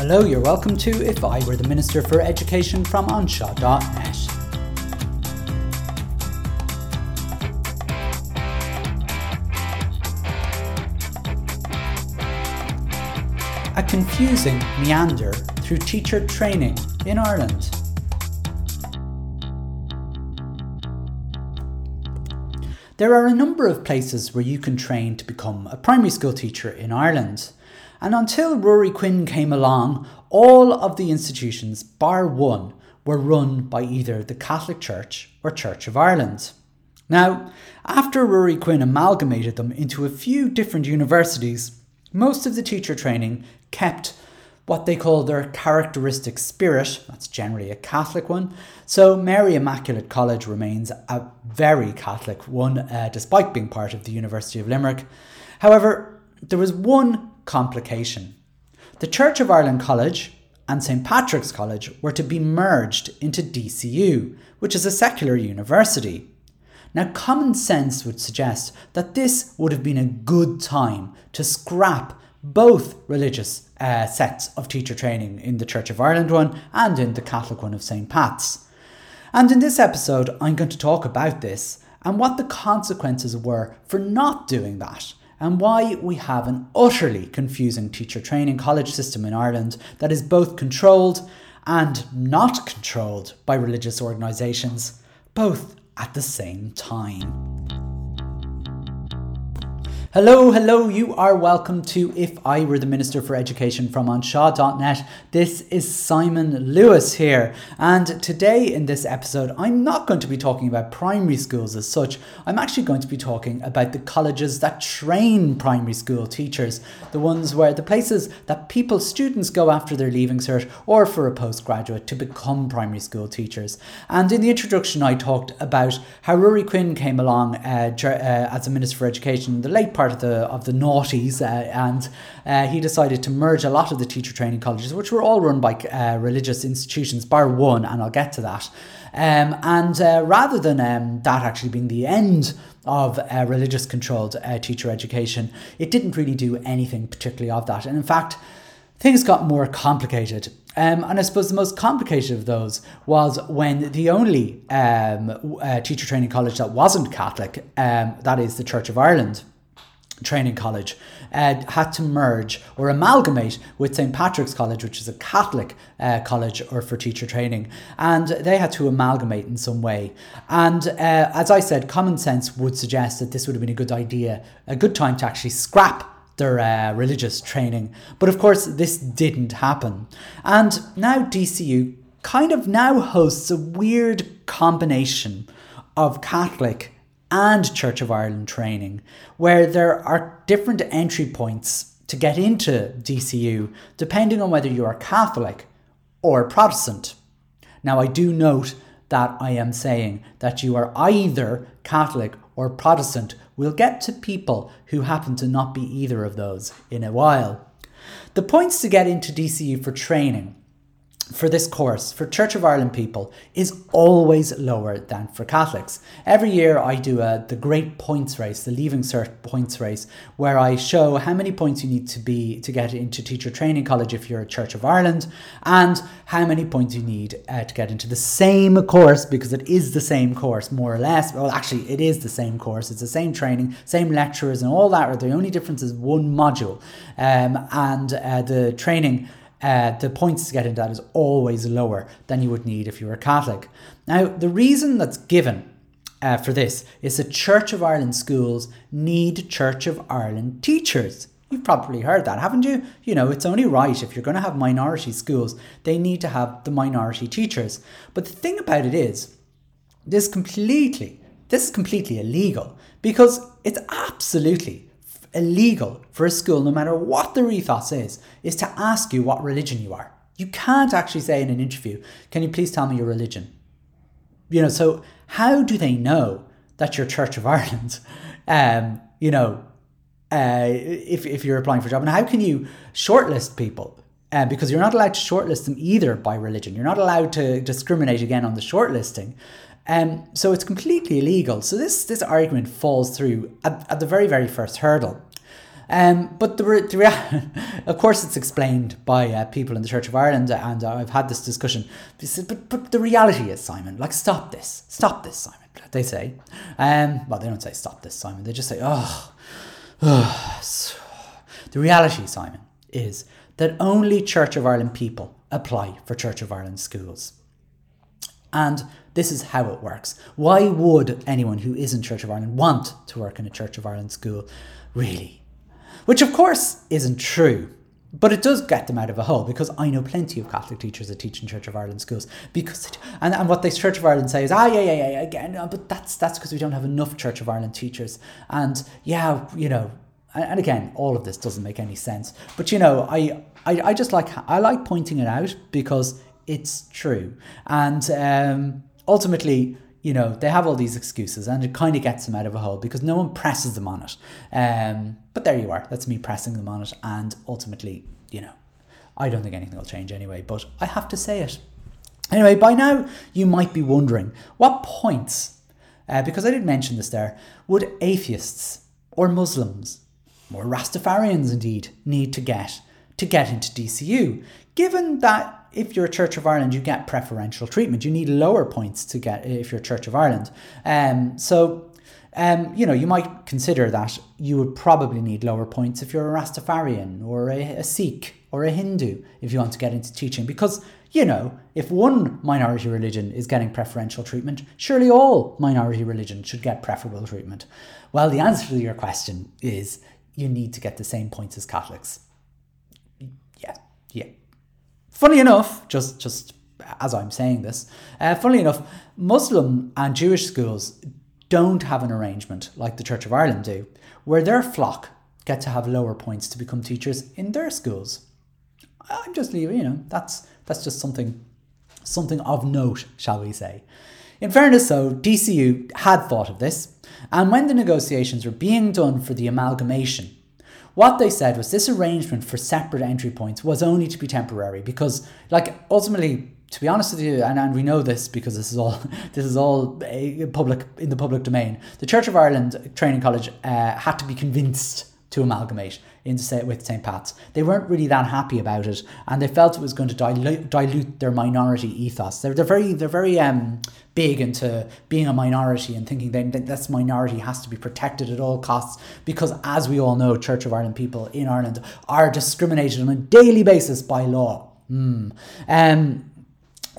Hello, you're welcome to If I Were the Minister for Education from Anseo.net. A confusing meander through teacher training in Ireland. There are a number of places where you can train to become a primary school teacher in Ireland. And until Ruairi Quinn came along, all of the institutions, bar one, were run by either the Catholic Church or Church of Ireland. Now, after Ruairi Quinn amalgamated them into a few different universities, most of the teacher training kept what they call their characteristic spirit. That's generally a Catholic one. So, Mary Immaculate College remains a very Catholic one, uh, despite being part of the University of Limerick. However, there was one complication. The Church of Ireland College and St Patrick's College were to be merged into DCU, which is a secular university. Now, common sense would suggest that this would have been a good time to scrap both religious uh, sets of teacher training in the Church of Ireland one and in the Catholic one of St. Pat's. And in this episode, I'm going to talk about this and what the consequences were for not doing that, and why we have an utterly confusing teacher training college system in Ireland that is both controlled and not controlled by religious organisations, both at the same time. Hello, hello, you are welcome to If I Were the Minister for Education from Anseo.net. This is Simon Lewis here, and today in this episode, I'm not going to be talking about primary schools as such. I'm actually going to be talking about the colleges that train primary school teachers, the ones where the places that people, students go after their leaving cert or for a postgraduate to become primary school teachers. And in the introduction, I talked about how Ruairi Quinn came along uh, uh, as a Minister for Education in the late part of the of the noughties, uh, and uh, he decided to merge a lot of the teacher training colleges, which were all run by uh, religious institutions, bar one, and I'll get to that. Um, and uh, rather than um, that actually being the end of uh, religious controlled uh, teacher education, it didn't really do anything particularly of that. And in fact, things got more complicated. Um, and I suppose the most complicated of those was when the only um, uh, teacher training college that wasn't Catholic, um, that is the Church of Ireland, Training College uh, had to merge or amalgamate with St Patrick's College, which is a Catholic uh, college or for teacher training, and they had to amalgamate in some way. And uh, as I said, common sense would suggest that this would have been a good idea, a good time to actually scrap their uh, religious training. But of course, this didn't happen. And now DCU kind of now hosts a weird combination of Catholic and Church of Ireland training, where there are different entry points to get into DCU depending on whether you are Catholic or Protestant. Now, I do note that I am saying that you are either Catholic or Protestant. We'll get to people who happen to not be either of those in a while. The points to get into DCU for training for this course for Church of Ireland people is always lower than for Catholics. Every year I do a, the great points race, the Leaving Cert points race, where I show how many points you need to be to get into teacher training college if you're a Church of Ireland, and how many points you need uh, to get into the same course because it is the same course more or less. Well, actually, it is the same course. It's the same training, same lecturers, and all that. The only difference is one module, um, and uh, the training uh, the points to get into that is always lower than you would need if you were Catholic. Now, the reason that's given uh, for this is that Church of Ireland schools need Church of Ireland teachers. You've probably heard that, haven't you? You know, it's only right if you're going to have minority schools, they need to have the minority teachers. But the thing about it is, this completely, this is completely illegal because it's absolutely illegal for a school, no matter what their ethos is, is to ask you what religion you are. You can't actually say in an interview, Can you please tell me your religion? You know, so how do they know that you're Church of Ireland? Um, you know, uh, if, if you're applying for a job, and how can you shortlist people? Uh, because you're not allowed to shortlist them either by religion. You're not allowed to discriminate again on the shortlisting. Um, so it's completely illegal. So this this argument falls through at, at the very very first hurdle. Um, but the, the rea- of course, it's explained by uh, people in the Church of Ireland, and I've had this discussion. Said, But, but the reality is, Simon, like, stop this, stop this, Simon. They say, um, well, they don't say stop this, Simon. They just say, oh, oh. the reality, Simon, is that only Church of Ireland people apply for Church of Ireland schools. And this is how it works. Why would anyone who isn't Church of Ireland want to work in a Church of Ireland school, really? Which, of course, isn't true. But it does get them out of a hole because I know plenty of Catholic teachers that teach in Church of Ireland schools because and, and what the Church of Ireland say is ah yeah yeah yeah again no, but that's that's because we don't have enough Church of Ireland teachers and yeah you know and, and again all of this doesn't make any sense but you know I, I I just like I like pointing it out because it's true and um, ultimately you know, they have all these excuses and it kind of gets them out of a hole because no one presses them on it. Um, but there you are. That's me pressing them on it. And ultimately, you know, I don't think anything will change anyway, but I have to say it. Anyway, by now you might be wondering what points, uh, because I did mention this there, would atheists or Muslims or Rastafarians indeed need to get to get into DCU, given that if you're a Church of Ireland, you get preferential treatment. You need lower points to get if you're Church of Ireland. Um, so, um, you know, you might consider that you would probably need lower points if you're a Rastafarian or a, a Sikh or a Hindu if you want to get into teaching. Because, you know, if one minority religion is getting preferential treatment, surely all minority religions should get preferable treatment. Well, the answer to your question is you need to get the same points as Catholics. Funny enough, just just as I'm saying this, uh, enough, Muslim and Jewish schools don't have an arrangement like the Church of Ireland do, where their flock get to have lower points to become teachers in their schools. I'm just leaving, you know, that's that's just something something of note, shall we say. In fairness, though, DCU had thought of this, and when the negotiations were being done for the amalgamation what they said was this arrangement for separate entry points was only to be temporary because, like, ultimately, to be honest with you, and, and we know this because this is all this is all public in the public domain. The Church of Ireland Training College uh, had to be convinced to amalgamate into with St. Pat's. They weren't really that happy about it, and they felt it was going to dilute, dilute their minority ethos. They're, they're very they're very um, big into being a minority and thinking that this minority has to be protected at all costs because, as we all know, Church of Ireland people in Ireland are discriminated on a daily basis by law. Mm. Um,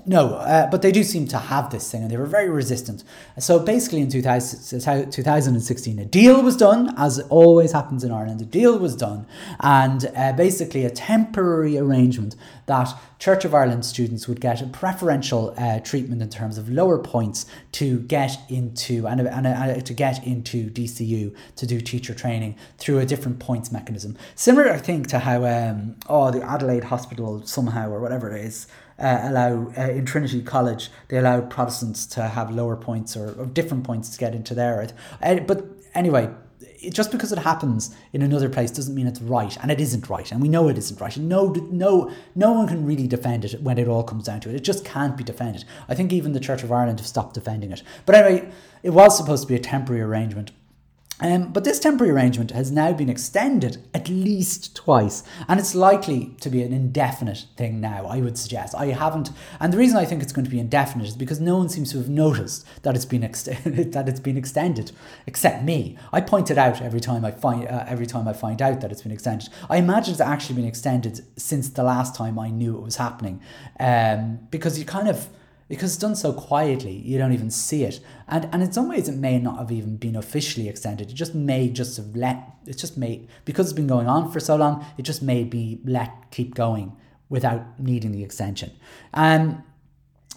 no, uh, but they do seem to have this thing and they were very resistant. So basically, in 2000, 2016, a deal was done, as always happens in Ireland. A deal was done, and uh, basically, a temporary arrangement that Church of Ireland students would get a preferential uh, treatment in terms of lower points to get into and, and, and to get into DCU to do teacher training through a different points mechanism. Similar, I think, to how um, oh the Adelaide Hospital somehow or whatever it is uh, allow uh, in Trinity College they allow Protestants to have lower points or, or different points to get into there. Uh, but anyway, it, just because it happens in another place doesn't mean it's right, and it isn't right, and we know it isn't right, and no, no, no one can really defend it when it all comes down to it. It just can't be defended. I think even the Church of Ireland have stopped defending it. But anyway, it was supposed to be a temporary arrangement um, but this temporary arrangement has now been extended at least twice, and it's likely to be an indefinite thing now, I would suggest. I haven't, and the reason I think it's going to be indefinite is because no one seems to have noticed that it's been ex- that it's been extended, except me. I point it out every time I find uh, every time I find out that it's been extended. I imagine it's actually been extended since the last time I knew it was happening, um, because you kind of because it's done so quietly, you don't even see it. And and in some ways, it may not have even been officially extended. It just may just have let. it just may because it's been going on for so long. It just may be let keep going without needing the extension. Um,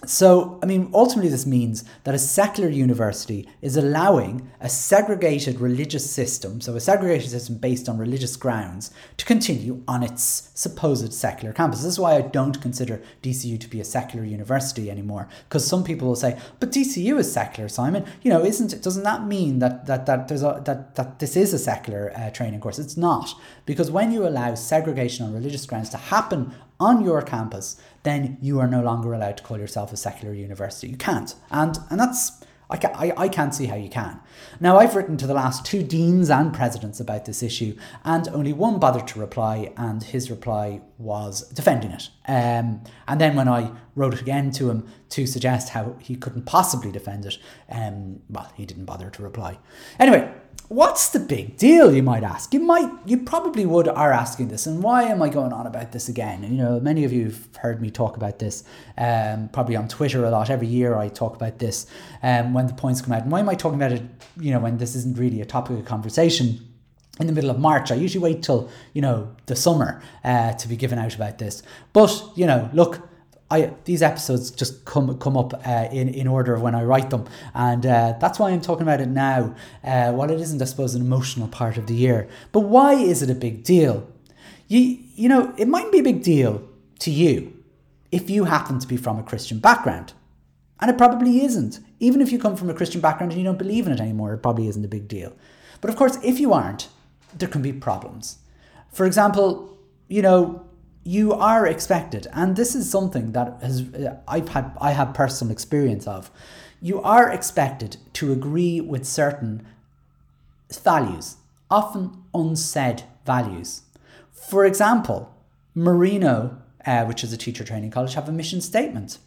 so, I mean, ultimately, this means that a secular university is allowing a segregated religious system, so a segregated system based on religious grounds, to continue on its supposed secular campus. This is why I don't consider DCU to be a secular university anymore, because some people will say, "But DCU is secular, Simon. You know, isn't it? Doesn't that mean that that that there's a that that this is a secular uh, training course? It's not, because when you allow segregation on religious grounds to happen on your campus, then you are no longer allowed to call yourself a secular university. You can't. And and that's I, ca- I, I can't see how you can. Now, I've written to the last two deans and presidents about this issue, and only one bothered to reply, and his reply was defending it. Um, and then when I wrote it again to him to suggest how he couldn't possibly defend it, um, well, he didn't bother to reply. Anyway, what's the big deal you might ask you might you probably would are asking this and why am i going on about this again you know many of you have heard me talk about this um, probably on twitter a lot every year i talk about this um, when the points come out and why am i talking about it you know when this isn't really a topic of conversation in the middle of March. I usually wait till, you know, the summer uh, to be given out about this. But, you know, look, I, these episodes just come come up uh, in in order of when I write them, and uh, that's why I'm talking about it now. Uh, while it isn't, I suppose, an emotional part of the year, but why is it a big deal? You you know, it might be a big deal to you if you happen to be from a Christian background, and it probably isn't. Even if you come from a Christian background and you don't believe in it anymore, it probably isn't a big deal. But of course, if you aren't, there can be problems. For example, you know, you are expected, and this is something that has I've had I have personal experience of. You are expected to agree with certain values, often unsaid values. For example, Marino, uh, which is a teacher training college, have a mission statement.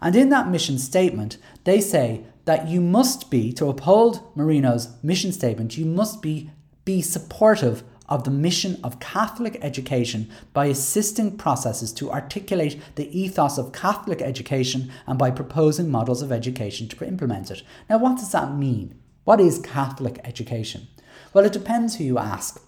And in that mission statement, they say that you must be, to uphold Marino's mission statement, you must be, be supportive of the mission of Catholic education by assisting processes to articulate the ethos of Catholic education and by proposing models of education to implement it. Now, what does that mean? What is Catholic education? Well, it depends who you ask.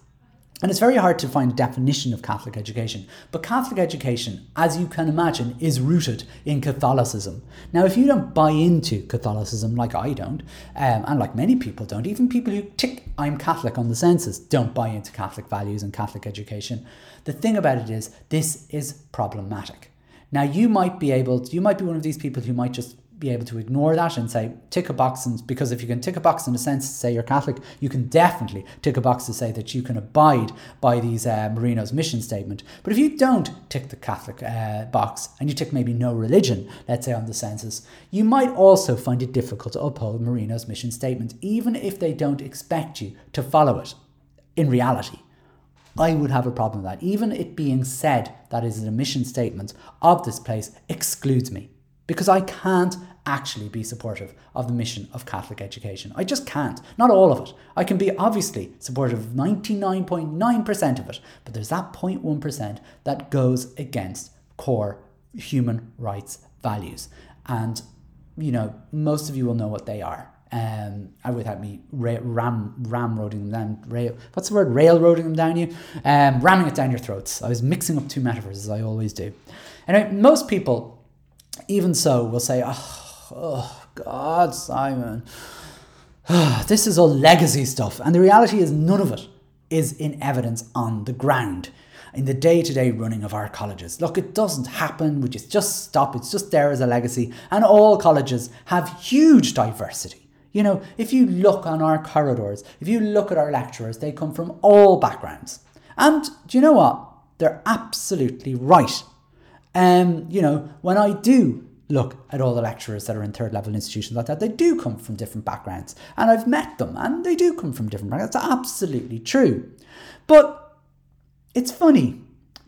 And it's very hard to find a definition of Catholic education. But Catholic education, as you can imagine, is rooted in Catholicism. Now, if you don't buy into Catholicism, like I don't, um, and like many people don't, even people who tick I'm Catholic on the census don't buy into Catholic values and Catholic education. The thing about it is, this is problematic. Now, you might be able to, you might be one of these people who might just be able to ignore that and say tick a box and because if you can tick a box in a sense to say you're Catholic, you can definitely tick a box to say that you can abide by these uh, Marino's mission statement. But if you don't tick the Catholic uh, box and you tick maybe no religion, let's say on the census, you might also find it difficult to uphold Marino's mission statement, even if they don't expect you to follow it. In reality. I would have a problem with that. Even it being said that is a mission statement of this place excludes me because I can't actually be supportive of the mission of Catholic education. I just can't. Not all of it. I can be obviously supportive of 99.9% of it, but there's that 0.1% that goes against core human rights values. And, you know, most of you will know what they are. Um, without me ra- ram ramroding them down, what's the word? Railroading them down you, um, ramming it down your throats. I was mixing up two metaphors as I always do. Anyway, most people, even so, will say, oh, oh God, Simon, this is all legacy stuff. And the reality is, none of it is in evidence on the ground in the day to day running of our colleges. Look, it doesn't happen, we just, just stop, it's just there as a legacy. And all colleges have huge diversity. You know, if you look on our corridors, if you look at our lecturers, they come from all backgrounds. And do you know what? They're absolutely right. Um, you know, when I do look at all the lecturers that are in third level institutions like that, they do come from different backgrounds. And I've met them and they do come from different backgrounds. That's absolutely true. But it's funny.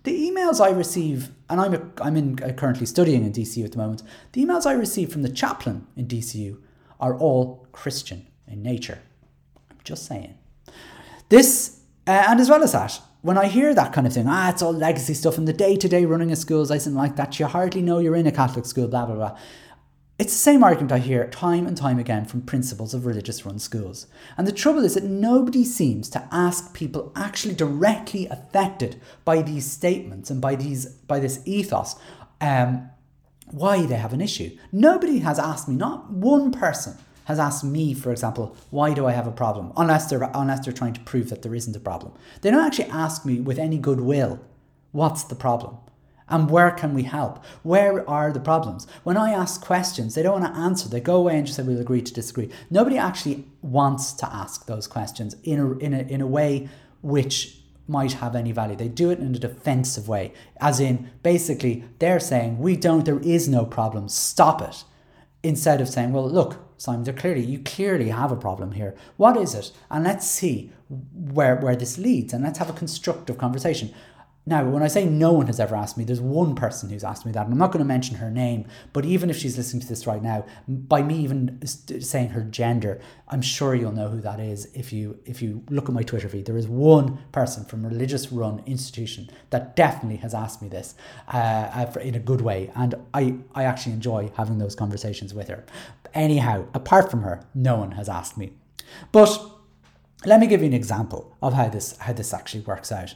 The emails I receive, and I'm, a, I'm in, uh, currently studying in DCU at the moment, the emails I receive from the chaplain in DCU are all Christian in nature. I'm just saying. This, uh, and as well as that, when I hear that kind of thing, ah, it's all legacy stuff in the day to day running of schools, I something like that, you hardly know you're in a Catholic school, blah, blah, blah. It's the same argument I hear time and time again from principals of religious run schools. And the trouble is that nobody seems to ask people actually directly affected by these statements and by these by this ethos um, why they have an issue. Nobody has asked me, not one person has asked me, for example, why do I have a problem? Unless they're unless they're trying to prove that there isn't a problem. They don't actually ask me with any goodwill, what's the problem? And where can we help? Where are the problems? When I ask questions, they don't want to answer. They go away and just say, we'll agree to disagree. Nobody actually wants to ask those questions in a, in a, in a way which might have any value. They do it in a defensive way, as in, basically, they're saying, we don't, there is no problem, stop it. Instead of saying, well, look, Simon, clearly you clearly have a problem here. What is it? And let's see where where this leads, and let's have a constructive conversation. Now, when I say no one has ever asked me, there's one person who's asked me that, and I'm not going to mention her name, but even if she's listening to this right now, by me even saying her gender, I'm sure you'll know who that is if you if you look at my Twitter feed. There is one person from a religious-run institution that definitely has asked me this uh, in a good way, and I I actually enjoy having those conversations with her. Anyhow, apart from her, no one has asked me, but let me give you an example of how this how this actually works out.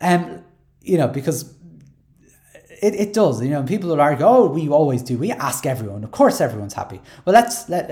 Um, you know, because it, it does, you know, people will argue, oh, we always do. We ask everyone. Of course, everyone's happy. Well, let's let,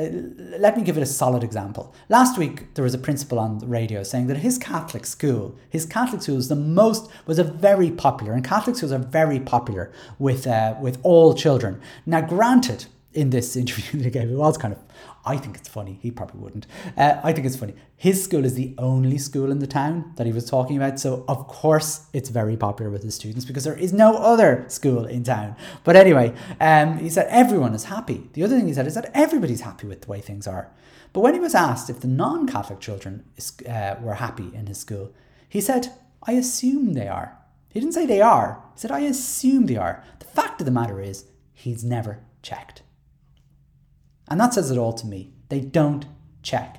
let me give it a solid example. Last week, there was a principal on the radio saying that his Catholic school, his Catholic school was the most, was a very popular, and Catholic schools are very popular with, uh, with all children. Now, granted, in this interview that he gave, it was kind of I think it's funny. He probably wouldn't. Uh, I think it's funny. His school is the only school in the town that he was talking about. So, of course, it's very popular with the students because there is no other school in town. But anyway, um, he said everyone is happy. The other thing he said is that everybody's happy with the way things are. But when he was asked if the non Catholic children uh, were happy in his school, he said, I assume they are. He didn't say they are. He said, I assume they are. The fact of the matter is, he's never checked. And that says it all to me. They don't check.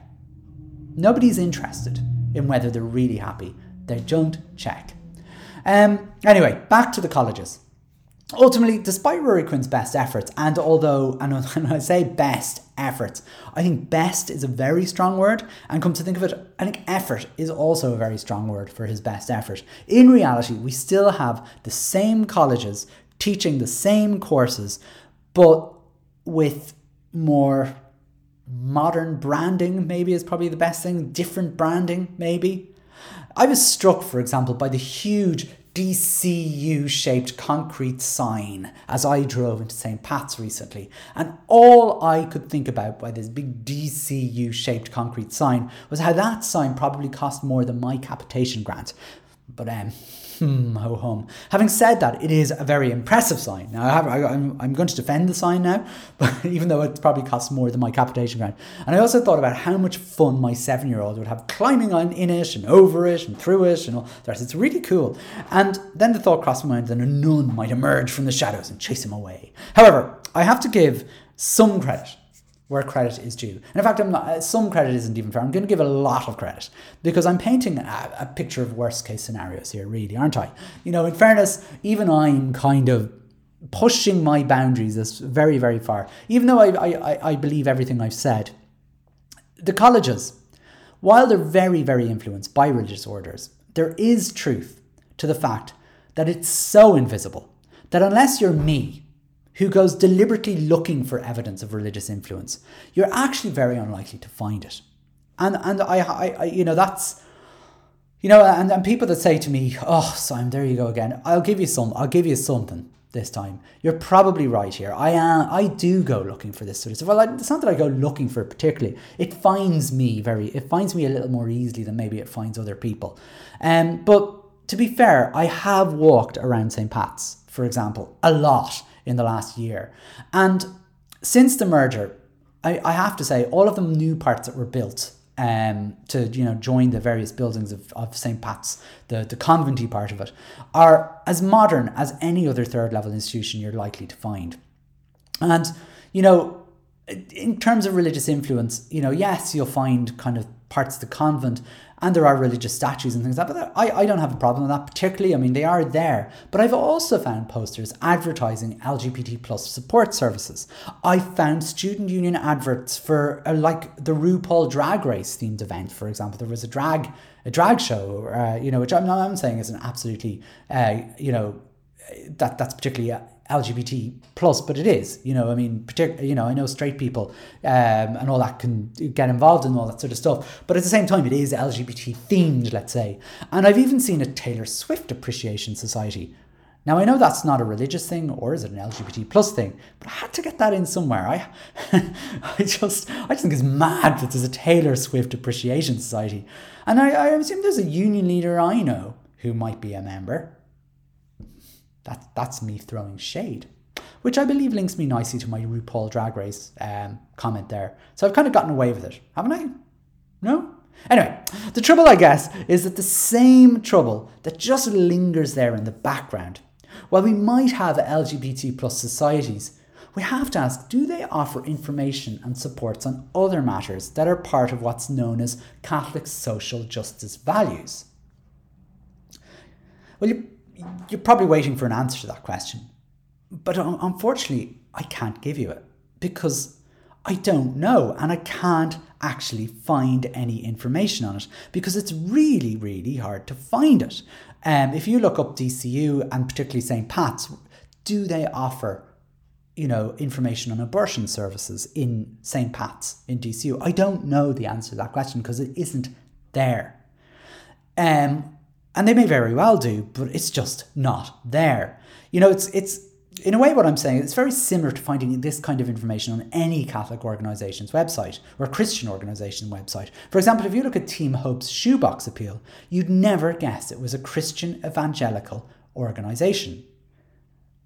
Nobody's interested in whether they're really happy. They don't check. Um, anyway, back to the colleges. Ultimately, despite Ruairi Quinn's best efforts, and although, and when I say best efforts, I think best is a very strong word, and come to think of it, I think effort is also a very strong word for his best effort. In reality, we still have the same colleges teaching the same courses, but with more modern branding, maybe is probably the best thing, different branding, maybe. I was struck, for example, by the huge DCU shaped concrete sign as I drove into St. Pat's recently. And all I could think about by this big DCU shaped concrete sign was how that sign probably cost more than my capitation grant. But um, Hmm, ho hum. Having said that, it is a very impressive sign. Now, I have, I, am I'm going to defend the sign now, but even though it probably costs more than my capitation grant. And I also thought about how much fun my seven year old would have climbing on in it and over it and through it and all that. It's really cool. And then the thought crossed my mind that a nun might emerge from the shadows and chase him away. However, I have to give some credit where credit is due. And in fact, I'm not, uh, some credit isn't even fair. I'm going to give a lot of credit because I'm painting a, a, picture of worst case scenarios here, really, aren't I? You know, in fairness, even I'm kind of pushing my boundaries as very, very far. Even though I, I, I believe everything I've said, the colleges, while they're very, very influenced by religious orders, there is truth to the fact that it's so invisible that unless you're me, who goes deliberately looking for evidence of religious influence, you're actually very unlikely to find it. And and I, I, I you know that's you know and, and people that say to me, "Oh, Simon, there you go again. I'll give you some. I'll give you something this time." You're probably right here. I am. I do go looking for this sort of stuff. Well, I, it's not that I go looking for it particularly. It finds me very. It finds me a little more easily than maybe it finds other people. Um, but to be fair, I have walked around St. Pat's, for example, a lot in the last year. And since the merger, I, I have to say, all of the new parts that were built um, to you know join the various buildings of, of St. Pat's, the, the conventy part of it, are as modern as any other third level institution you're likely to find. And, you know, in terms of religious influence, you know, yes, you'll find kind of parts of the convent and there are religious statues and things like that. But I, I don't have a problem with that particularly. I mean, they are there. But I've also found posters advertising LGBT plus support services. I found student union adverts for uh, like the RuPaul Drag Race themed event, for example. There was a drag a drag show, uh, you know, which I'm not I'm saying is an absolutely, uh, you know, that that's particularly uh, LGBT plus, but it is, you know, I mean, particularly, you know, I know straight people um, and all that can get involved in all that sort of stuff, but at the same time, it is LGBT themed, let's say. And I've even seen a Taylor Swift Appreciation Society. Now I know that's not a religious thing, or is it an LGBT plus thing? But I had to get that in somewhere. I, I just, I just think it's mad that there's a Taylor Swift Appreciation Society, and I, I assume there's a union leader I know who might be a member. That, that's me throwing shade. which I believe links me nicely to my RuPaul Drag Race um, comment there. So I've kind of gotten away with it, haven't I? No? Anyway, the trouble, I guess, is that the same trouble that just lingers there in the background. While we might have LGBT plus societies, we have to ask do they offer information and supports on other matters that are part of what's known as Catholic social justice values? Well, you, you're probably waiting for an answer to that question. But unfortunately, I can't give you it because I don't know and I can't actually find any information on it because it's really, really hard to find it. Um, if you look up DCU and particularly St. Pat's, do they offer you know information on abortion services in St. Pat's in DCU? I don't know the answer to that question because it isn't there. Um, and they may very well do, but it's just not there. You know, it's it's in a way, what I'm saying, it's very similar to finding this kind of information on any Catholic organisation's website or Christian organisation website. For example, if you look at Team Hope's shoebox appeal, you'd never guess it was a Christian evangelical organisation,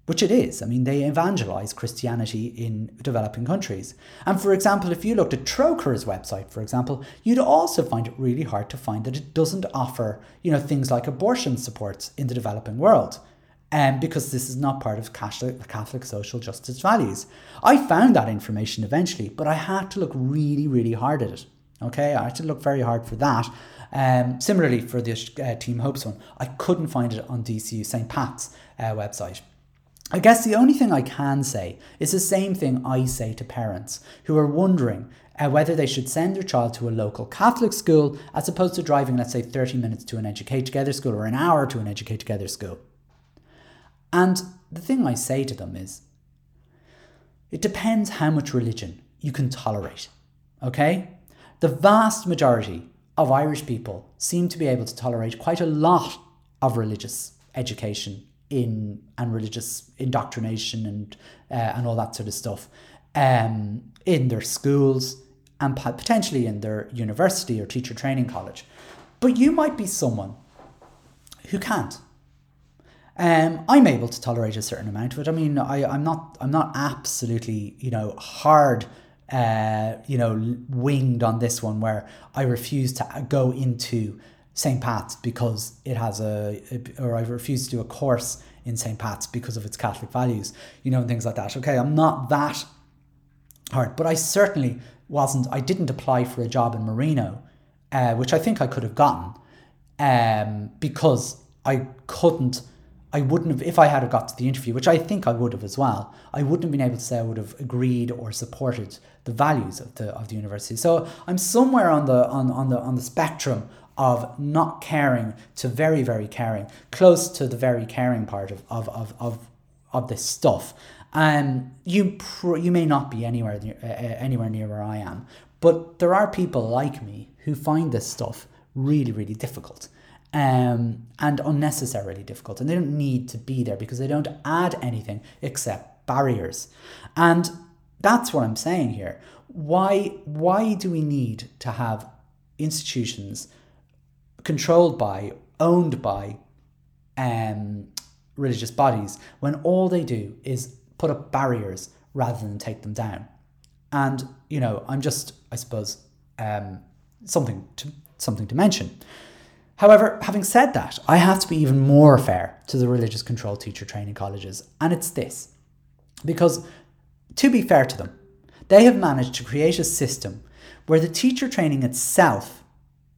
which it is. I mean, they evangelise Christianity in developing countries. And for example, if you looked at Trócaire's website, for example, you'd also find it really hard to find that it doesn't offer, you know, things like abortion supports in the developing world um, because this is not part of Catholic, Catholic social justice values. I found that information eventually, but I had to look really, really hard at it. Okay, I had to look very hard for that. Um, similarly, for the uh, Team Hopes one, I couldn't find it on DCU St. Pat's uh, website. I guess the only thing I can say is the same thing I say to parents who are wondering uh, whether they should send their child to a local Catholic school as opposed to driving, let's say, 30 minutes to an Educate Together school or an hour to an Educate Together school. And the thing I say to them is it depends how much religion you can tolerate. Okay? The vast majority of Irish people seem to be able to tolerate quite a lot of religious education in and religious indoctrination and uh, and all that sort of stuff um, in their schools and potentially in their university or teacher training college. But you might be someone who can't um, I'm able to tolerate a certain amount of it. I mean, I, I'm not I'm not absolutely you know hard uh, you know winged on this one where I refuse to go into St. Pat's because it has a or I refuse to do a course in St. Pat's because of its Catholic values, you know, and things like that. Okay, I'm not that hard, but I certainly wasn't. I didn't apply for a job in Marino, uh, which I think I could have gotten, um, because I couldn't I wouldn't have, if I had got to the interview, which I think I would have as well, I wouldn't have been able to say I would have agreed or supported the values of the of the university. So I'm somewhere on the on, on the on the spectrum of not caring to very very caring, close to the very caring part of of of of, of this stuff. And you pr- you may not be anywhere near, uh, anywhere near where I am, but there are people like me who find this stuff really really difficult um, and unnecessarily difficult. And they don't need to be there because they don't add anything except barriers. And that's what I'm saying here. Why, why do we need to have institutions controlled by, owned by um, religious bodies when all they do is put up barriers rather than take them down? And, you know, I'm just, I suppose, um, something to something to mention. However, having said that, I have to be even more fair to the religious control teacher training colleges, and it's this. Because, to be fair to them, they have managed to create a system where the teacher training itself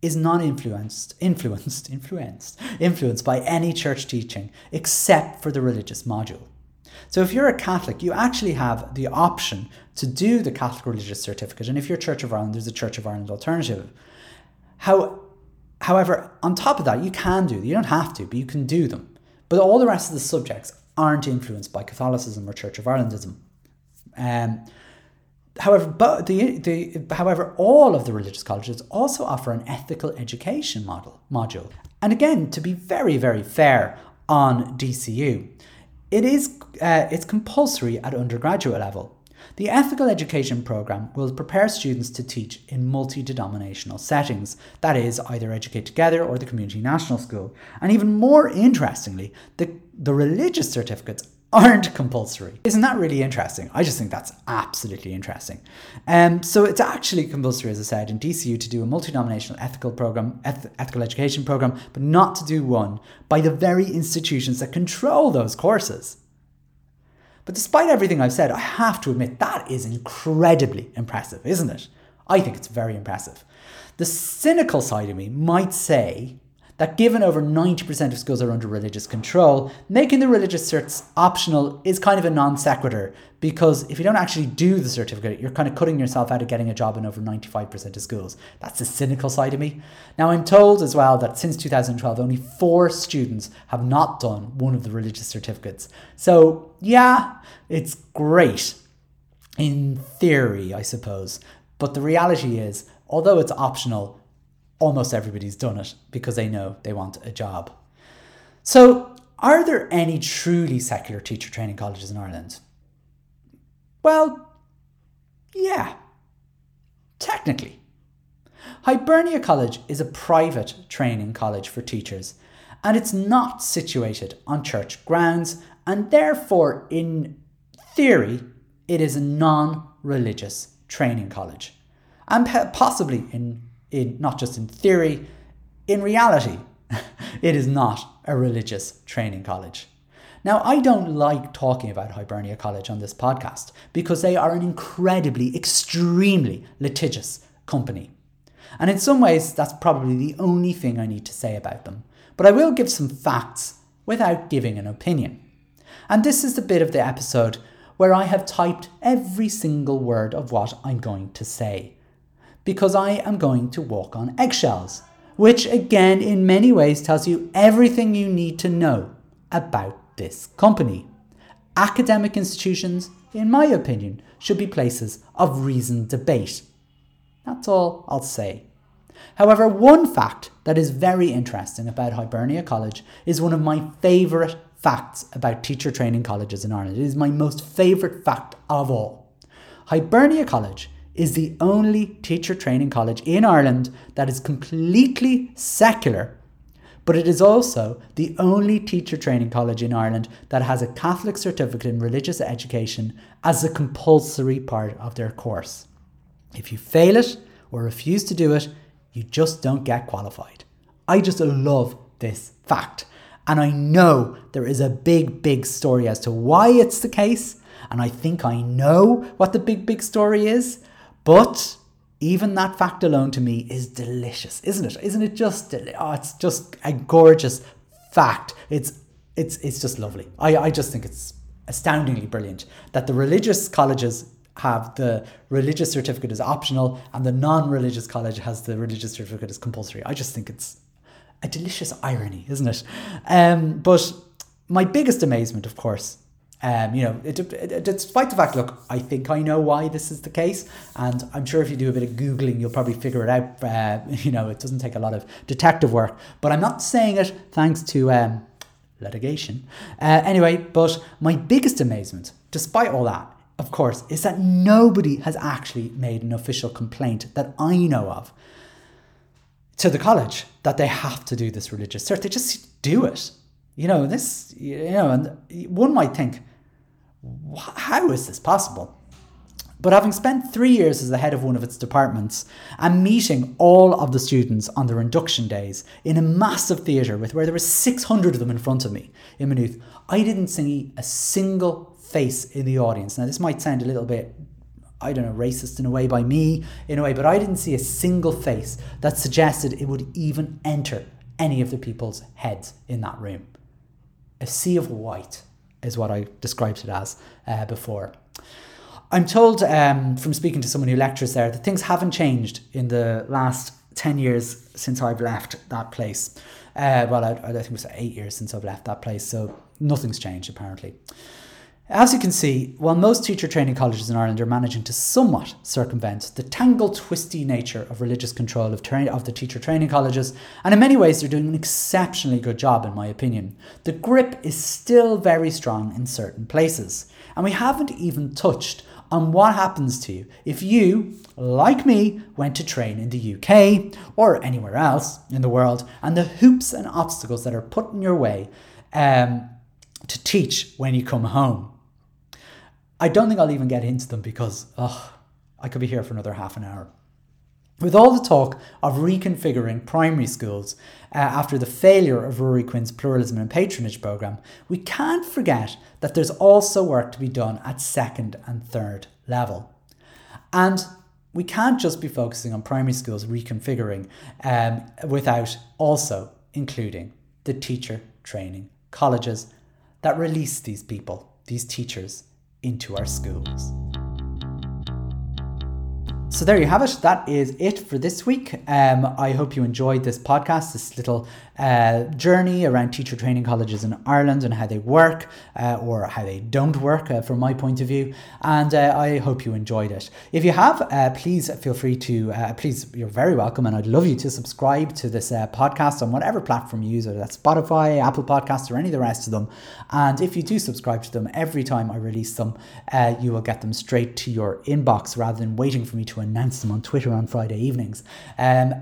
is not influenced, influenced, influenced, influenced by any church teaching except for the religious module. So if you're a Catholic, you actually have the option to do the Catholic religious certificate, and if you're Church of Ireland, there's a Church of Ireland alternative. How However, on top of that, you can do, you don't have to, but you can do them. But all the rest of the subjects aren't influenced by Catholicism or Church of Irelandism. Um, however, but the, the, however, all of the religious colleges also offer an ethical education model module. And again, to be very, very fair on DCU, it is uh, it's compulsory at undergraduate level. The ethical education program will prepare students to teach in multi denominational settings, that is, either Educate Together or the Community National School. And even more interestingly, the, the religious certificates aren't compulsory. Isn't that really interesting? I just think that's absolutely interesting. Um, so it's actually compulsory, as I said, in DCU to do a multi-denominational ethical program, eth- ethical education program, but not to do one by the very institutions that control those courses. But despite everything I've said, I have to admit that is incredibly impressive, isn't it? I think it's very impressive. The cynical side of me might say that given over 90% of schools are under religious control, making the religious certs optional is kind of a non sequitur because if you don't actually do the certificate, you're kind of cutting yourself out of getting a job in over 95% of schools. That's the cynical side of me. Now, I'm told as well that since 2012, only four students have not done one of the religious certificates. So, yeah, it's great in theory, I suppose. But the reality is, although it's optional, almost everybody's done it because they know they want a job. So, are there any truly secular teacher training colleges in Ireland? Well, yeah, technically. Hibernia College is a private training college for teachers and it's not situated on church grounds and therefore, in theory, it is a non religious training college and possibly in in not just in theory, in reality, it is not a religious training college. Now, I don't like talking about Hibernia College on this podcast because they are an incredibly, extremely litigious company. And in some ways, that's probably the only thing I need to say about them. But I will give some facts without giving an opinion. And this is the bit of the episode where I have typed every single word of what I'm going to say because I am going to walk on eggshells, which again, in many ways, tells you everything you need to know about this company. Academic institutions, in my opinion, should be places of reasoned debate. That's all I'll say. However, one fact that is very interesting about Hibernia College is one of my favourite facts about teacher training colleges in Ireland. It is my most favourite fact of all. Hibernia College is the only teacher training college in Ireland that is completely secular, but it is also the only teacher training college in Ireland that has a Catholic certificate in religious education as a compulsory part of their course. If you fail it or refuse to do it, you just don't get qualified. I just love this fact. And I know there is a big, big story as to why it's the case. And I think I know what the big, big story is. But even that fact alone to me is delicious, isn't it? Isn't it just? Deli- oh, it's just a gorgeous fact. It's it's it's just lovely. I I just think it's astoundingly brilliant that the religious colleges have the religious certificate as optional and the non-religious college has the religious certificate as compulsory. I just think it's a delicious irony, isn't it? Um, but my biggest amazement, of course, um, you know, it, it, despite the fact, look, I think I know why this is the case, and I'm sure if you do a bit of googling, you'll probably figure it out. Uh, you know, it doesn't take a lot of detective work, but I'm not saying it thanks to um, litigation. Uh, anyway, but my biggest amazement, despite all that, of course, is that nobody has actually made an official complaint that I know of to the college that they have to do this religious search. They just do it. You know, this, you know, and one might think, how is this possible? But having spent three years as the head of one of its departments and meeting all of the students on their induction days in a massive theatre with where there were 600 of them in front of me in Maynooth, I didn't see a single face in the audience. Now, this might sound a little bit, I don't know, racist in a way by me, in a way, but I didn't see a single face that suggested it would even enter any of the people's heads in that room. A sea of white is what I described it as uh, before. I'm told um, from speaking to someone who lectures there that things haven't changed in the last 10 years since I've left that place. Uh, well, I, I think it was eight years since I've left that place, so nothing's changed apparently. As you can see, while most teacher training colleges in Ireland are managing to somewhat circumvent the tangled, twisty nature of religious control of, tra- of the teacher training colleges, and in many ways they're doing an exceptionally good job, in my opinion, the grip is still very strong in certain places. And we haven't even touched on what happens to you if you, like me, went to train in the UK or anywhere else in the world, and the hoops and obstacles that are put in your way. Um, to teach when you come home. I don't think I'll even get into them because oh, I could be here for another half an hour. With all the talk of reconfiguring primary schools uh, after the failure of Ruairi Quinn's pluralism and patronage programme, we can't forget that there's also work to be done at second and third level. And we can't just be focusing on primary schools reconfiguring um, without also including the teacher training colleges that release these people, these teachers, into our schools. So there you have it. That is it for this week. Um, I hope you enjoyed this podcast, this little uh, journey around teacher training colleges in Ireland and how they work uh, or how they don't work uh, from my point of view. And uh, I hope you enjoyed it. If you have, uh, please feel free to, uh, please, you're very welcome. And I'd love you to subscribe to this podcast on whatever platform you use, whether that's Spotify, Apple Podcasts, or any of the rest of them. And if you do subscribe to them, every time I release them, you will get them straight to your inbox rather than waiting for me to announce them on Twitter on Friday evenings. Um,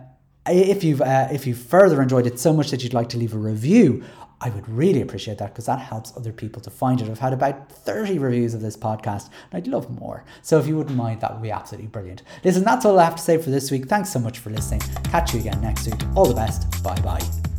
if you've uh, if you've further enjoyed it so much that you'd like to leave a review, I would really appreciate that because that helps other people to find it. I've had about 30 reviews of this podcast and I'd love more. So if you wouldn't mind, that would be absolutely brilliant. Listen, that's all I have to say for this week. Thanks so much for listening. Catch you again next week. All the best. Bye bye.